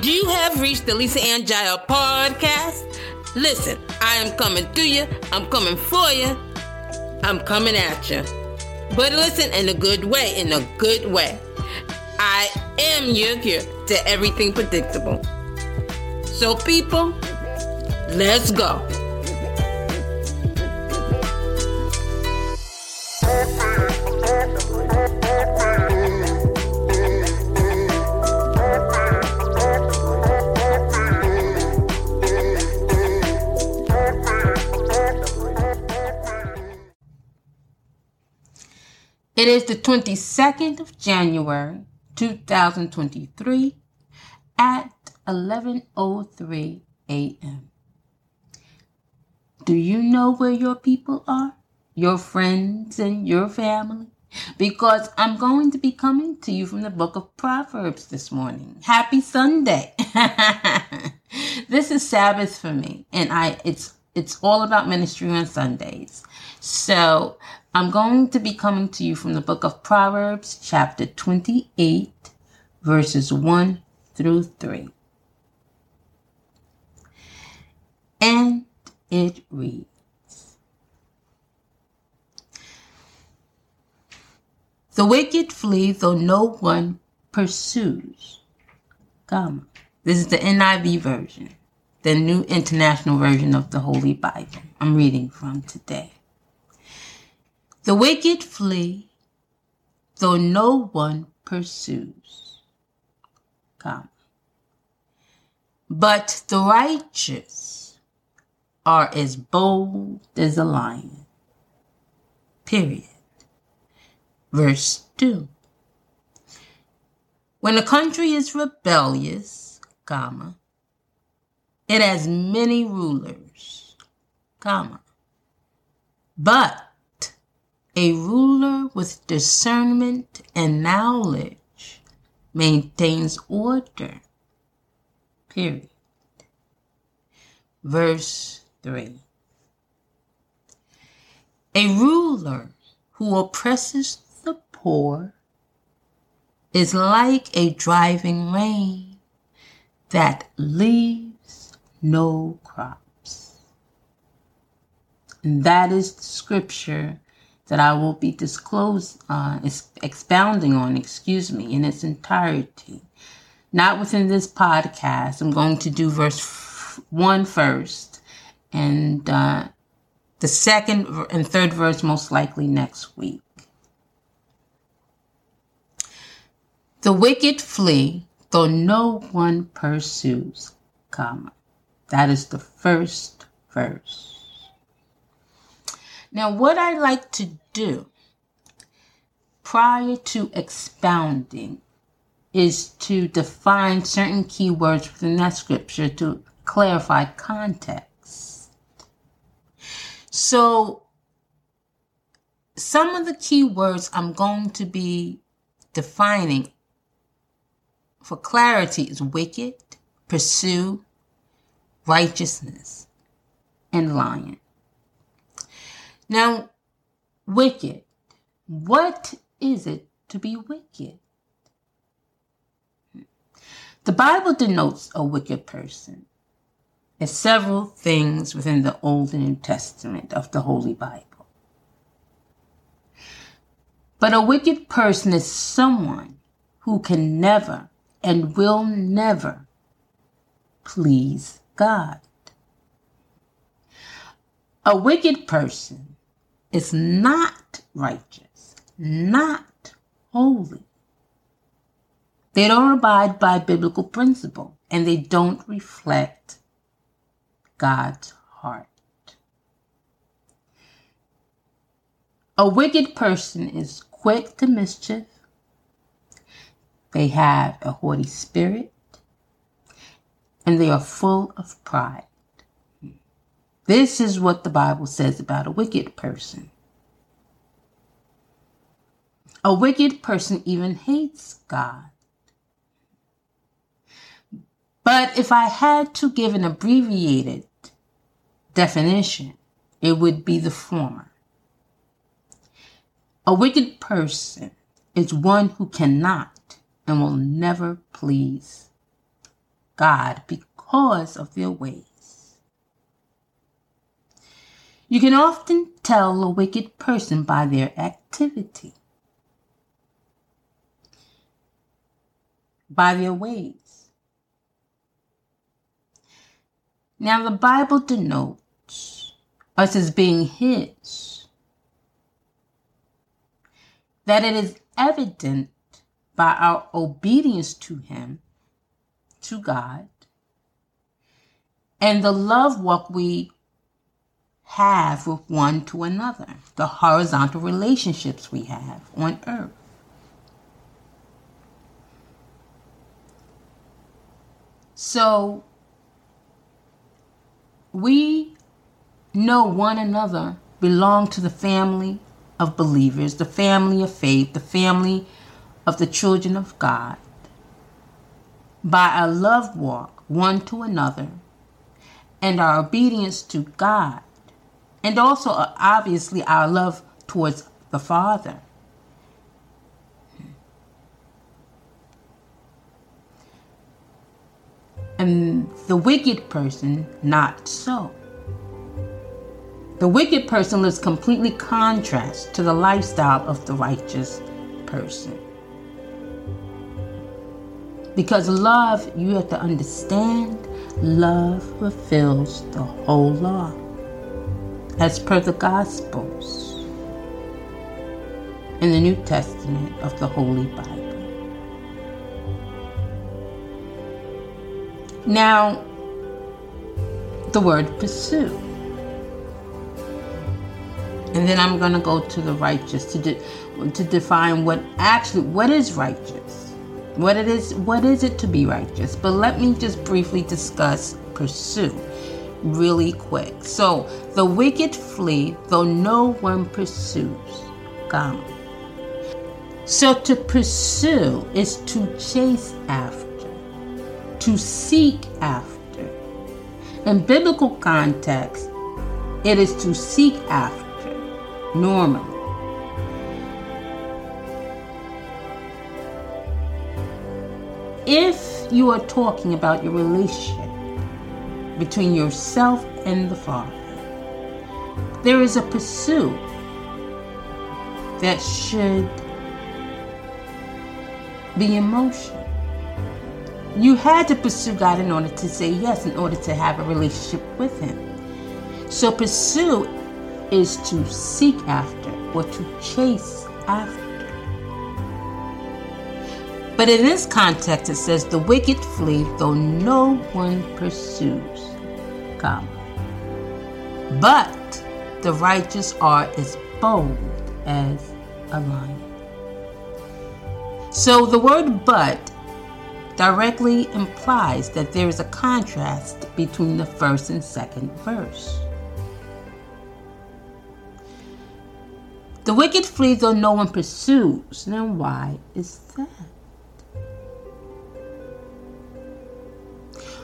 Do you have reached the Lisa Ann Jael podcast? Listen, I am coming to you. I'm coming for you. I'm coming at you. But listen in a good way, in a good way. I am your cure to everything predictable. So, people, let's go. It is the 22nd of January, 2023 at 11:03 a.m. Do you know where your people are? Your friends and your family? Because I'm going to be coming to you from the book of Proverbs this morning. Happy Sunday. this is Sabbath for me and I it's it's all about ministry on Sundays. So I'm going to be coming to you from the book of Proverbs, chapter 28, verses 1 through 3. And it reads The wicked flee though no one pursues. Come. This is the NIV version, the New International Version of the Holy Bible I'm reading from today. The wicked flee, though no one pursues. Come. But the righteous are as bold as a lion. Period. Verse 2. When a country is rebellious, comma, it has many rulers, comma, but a ruler with discernment and knowledge maintains order. Period. Verse 3. A ruler who oppresses the poor is like a driving rain that leaves no crops. And that is the scripture that I will be disclosed, uh, expounding on, excuse me, in its entirety. Not within this podcast. I'm going to do verse one first, and uh, the second and third verse most likely next week. The wicked flee, though no one pursues, comma. That is the first verse. Now, what I like to do prior to expounding is to define certain keywords within that scripture to clarify context. So, some of the keywords I'm going to be defining for clarity is wicked, pursue, righteousness, and lion. Now, wicked. What is it to be wicked? The Bible denotes a wicked person as several things within the Old and New Testament of the Holy Bible. But a wicked person is someone who can never and will never please God. A wicked person is not righteous, not holy. They don't abide by biblical principle and they don't reflect God's heart. A wicked person is quick to mischief. They have a haughty spirit and they are full of pride. This is what the Bible says about a wicked person. A wicked person even hates God. But if I had to give an abbreviated definition, it would be the former. A wicked person is one who cannot and will never please God because of their ways. You can often tell a wicked person by their activity, by their ways. Now, the Bible denotes us as being His, that it is evident by our obedience to Him, to God, and the love walk we have with one to another, the horizontal relationships we have on earth. So we know one another belong to the family of believers, the family of faith, the family of the children of God by our love walk one to another and our obedience to God, and also uh, obviously our love towards the Father. And the wicked person, not so. The wicked person lives completely contrast to the lifestyle of the righteous person. Because love, you have to understand, love fulfills the whole law. As per the Gospels in the New Testament of the Holy Bible. Now, the word pursue. And then I'm going to go to the righteous to, de- to define what actually, what is righteous? what it is what is it to be righteous but let me just briefly discuss pursue really quick. So the wicked flee though no one pursues come so to pursue is to chase after to seek after. In biblical context it is to seek after normally. If you are talking about your relationship between yourself and the Father, there is a pursuit that should be in motion. You had to pursue God in order to say yes, in order to have a relationship with Him. So, pursue is to seek after or to chase after. But in this context, it says, The wicked flee, though no one pursues. Comma. But the righteous are as bold as a lion. So the word but directly implies that there is a contrast between the first and second verse. The wicked flee though no one pursues. Now, why is that?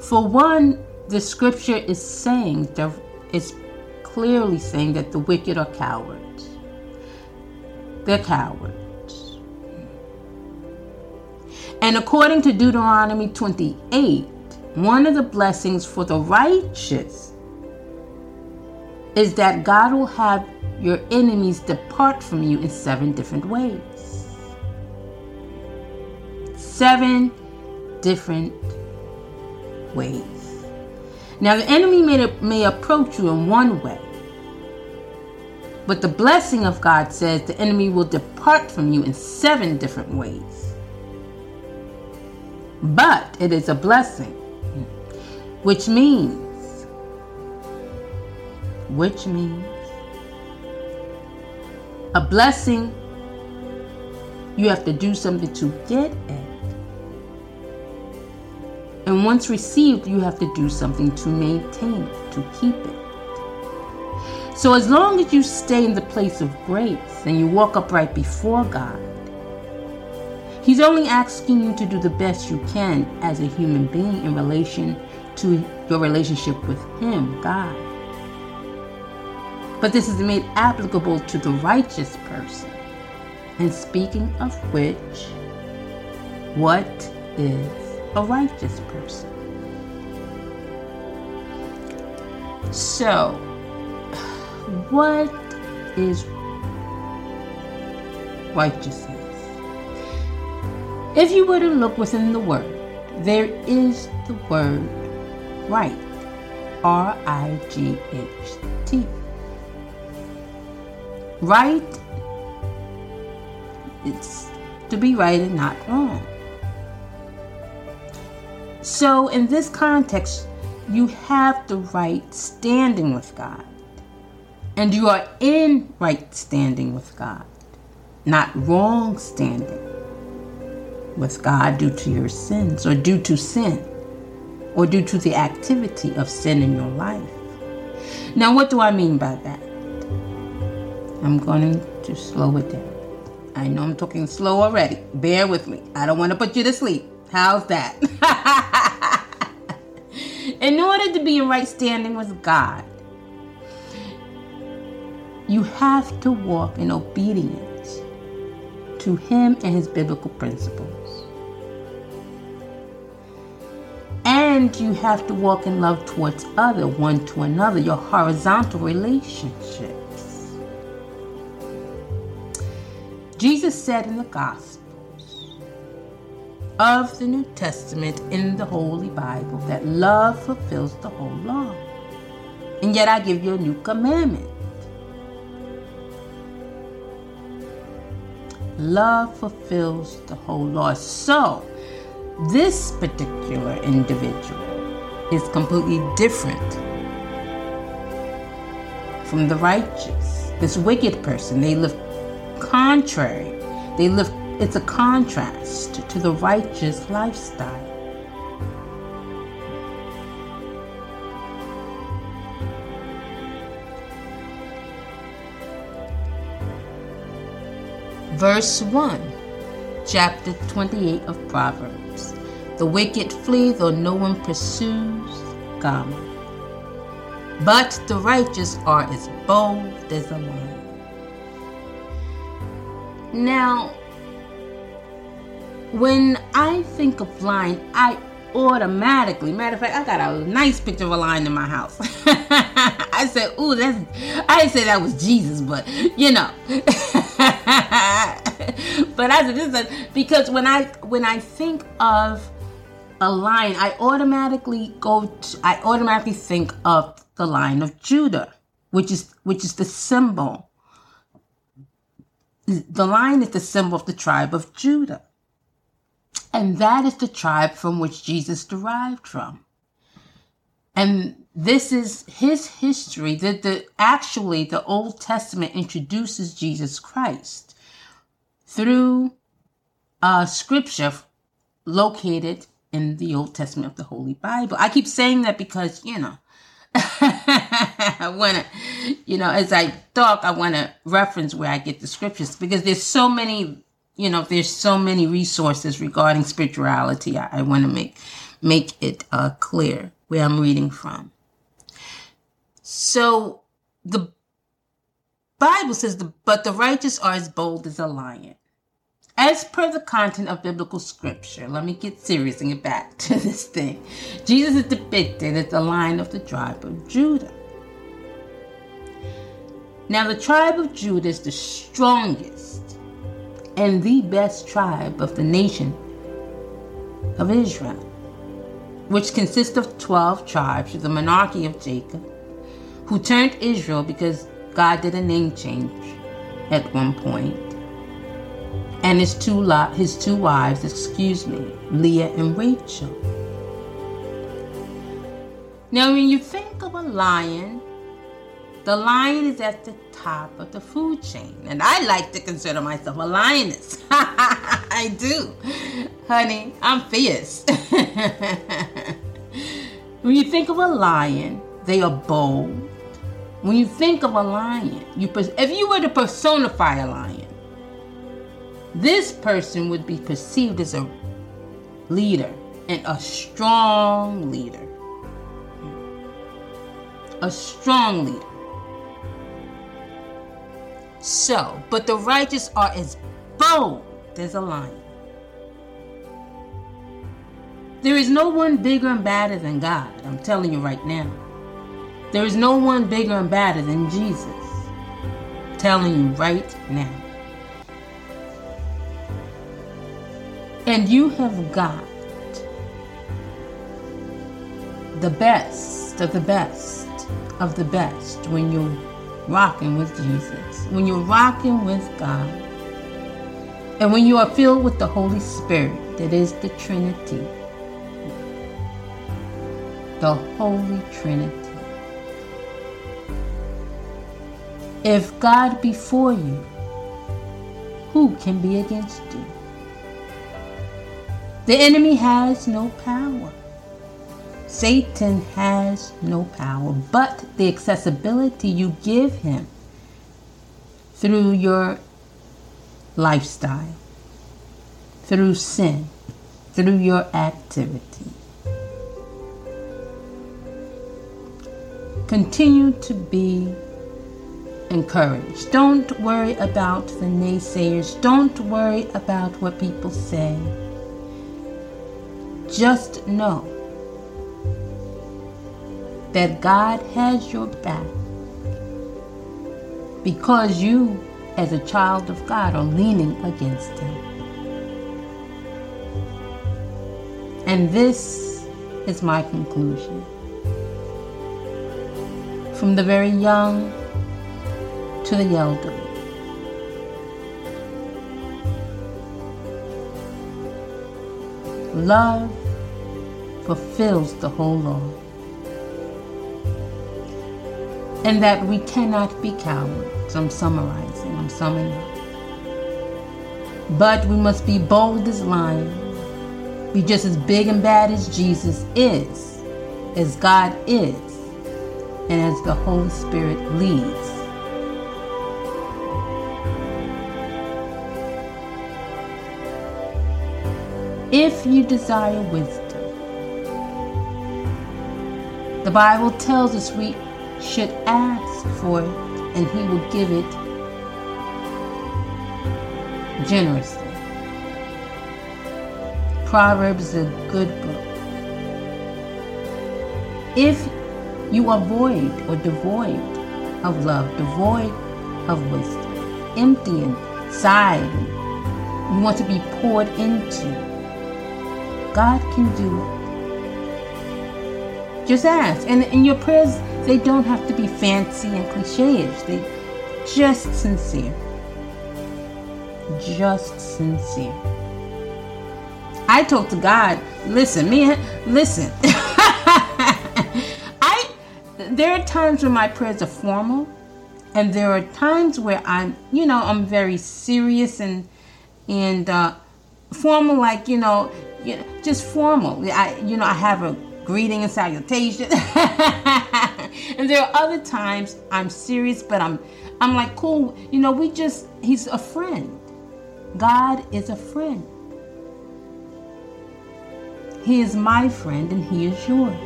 For one, the scripture is saying it's clearly saying that the wicked are cowards. They're cowards. And according to Deuteronomy 28, one of the blessings for the righteous is that God will have your enemies depart from you in seven different ways. Seven different ways. Now, the enemy may, may approach you in one way, but the blessing of God says the enemy will depart from you in seven different ways. But it is a blessing, which means, which means, a blessing you have to do something to get it. And once received, you have to do something to maintain it, to keep it. So as long as you stay in the place of grace and you walk upright before God, He's only asking you to do the best you can as a human being in relation to your relationship with Him, God. But this is made applicable to the righteous person. And speaking of which, what is a righteous person. So, what is righteousness? If you were to look within the word, there is the word right. R I G H T. Right, it's to be right and not wrong. So, in this context, you have the right standing with God. And you are in right standing with God, not wrong standing with God due to your sins or due to sin or due to the activity of sin in your life. Now, what do I mean by that? I'm going to slow it down. I know I'm talking slow already. Bear with me. I don't want to put you to sleep. How's that? in order to be in right standing with God, you have to walk in obedience to Him and His biblical principles. And you have to walk in love towards other, one to another, your horizontal relationships. Jesus said in the Gospels of the New Testament in the Holy Bible that love fulfills the whole law. And yet I give you a new commandment. Love fulfills the whole law. So, this particular individual is completely different from the righteous. This wicked person, they live contrary. They live, it's a contrast to the righteous lifestyle. Verse 1, chapter 28 of Proverbs. The wicked flee, though no one pursues them. But the righteous are as bold as a lion. Now, when I think of lion, I automatically, matter of fact, I got a nice picture of a lion in my house. I said, "Ooh, that's." I didn't say that was Jesus, but you know. but I said this is because when I when I think of a lion, I automatically go to, I automatically think of the lion of Judah, which is which is the symbol. The lion is the symbol of the tribe of Judah. And that is the tribe from which Jesus derived from. And this is his history that the actually the Old Testament introduces Jesus Christ through a scripture located in the Old Testament of the Holy Bible. I keep saying that because, you know, I want to, you know, as I talk, I want to reference where I get the scriptures because there's so many, you know, there's so many resources regarding spirituality. I, I want to make make it uh, clear where I'm reading from. So the Bible says, the, "But the righteous are as bold as a lion." As per the content of biblical scripture, let me get serious and get back to this thing. Jesus is depicted as the lion of the tribe of Judah. Now, the tribe of Judah is the strongest and the best tribe of the nation of Israel, which consists of 12 tribes of the monarchy of Jacob, who turned Israel because God did a name change at one point and his two li- his two wives, excuse me, Leah and Rachel. Now, when you think of a lion, the lion is at the top of the food chain, and I like to consider myself a lioness. I do, honey. I'm fierce. when you think of a lion, they are bold. When you think of a lion, you if you were to personify a lion, this person would be perceived as a leader and a strong leader. A strong leader. So, but the righteous are as bold as a lion. There is no one bigger and badder than God. I'm telling you right now. There is no one bigger and badder than Jesus. I'm telling you right now. And you have got the best of the best of the best when you're rocking with Jesus, when you're rocking with God, and when you are filled with the Holy Spirit, that is the Trinity. The Holy Trinity. If God be for you, who can be against you? The enemy has no power. Satan has no power, but the accessibility you give him through your lifestyle, through sin, through your activity. Continue to be encouraged. Don't worry about the naysayers. Don't worry about what people say. Just know that God has your back because you, as a child of God, are leaning against Him. And this is my conclusion. From the very young to the elderly. Love fulfills the whole law. And that we cannot be cowards. I'm summarizing, I'm summing up. But we must be bold as lions, be just as big and bad as Jesus is, as God is, and as the Holy Spirit leads. if you desire wisdom. The Bible tells us we should ask for it and He will give it generously. Proverbs is a good book. If you are void or devoid of love, devoid of wisdom, empty inside, you want to be poured into God can do it. Just ask. And in your prayers, they don't have to be fancy and cliche-ish. They just sincere. Just sincere. I talk to God. Listen, man, listen. I there are times when my prayers are formal, and there are times where I'm, you know, I'm very serious and and uh, formal, like you know, just formal. I, you know, I have a greeting and salutation. and there are other times I'm serious, but I'm, I'm like, cool. You know, we just, he's a friend. God is a friend. He is my friend and he is yours.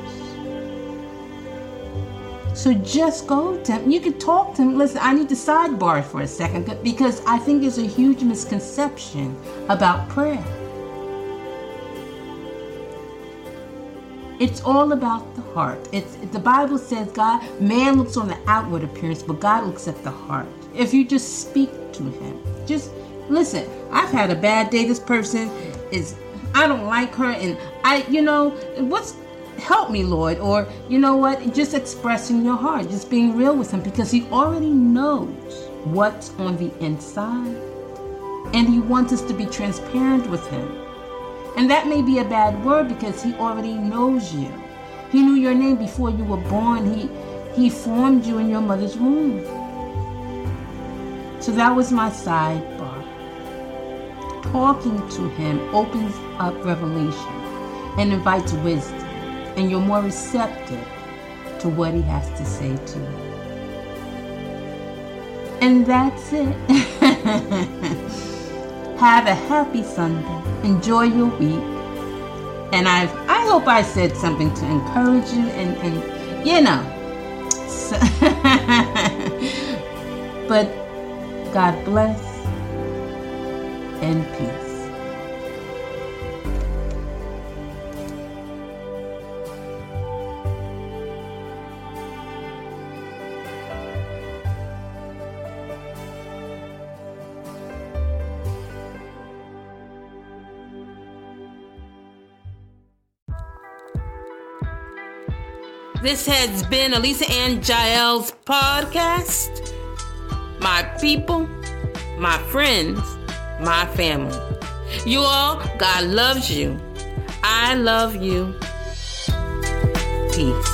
So just go to him. You can talk to him. Listen, I need to sidebar for a second because I think there's a huge misconception about prayer. It's all about the heart. It's the Bible says God, man looks on the outward appearance, but God looks at the heart. If you just speak to him, just listen. I've had a bad day. This person is I don't like her and I you know, what's help me, Lord, or you know what, just expressing your heart, just being real with him because he already knows what's on the inside. And he wants us to be transparent with him. And that may be a bad word because he already knows you. He knew your name before you were born. He he formed you in your mother's womb. So that was my sidebar. Talking to him opens up revelation and invites wisdom, and you're more receptive to what he has to say to you. And that's it. Have a happy Sunday enjoy your week. And I I hope I said something to encourage you and, and you know. So but God bless and peace. This has been A Lisa Ann Jael's podcast. My people, my friends, my family. You all, God loves you. I love you. Peace.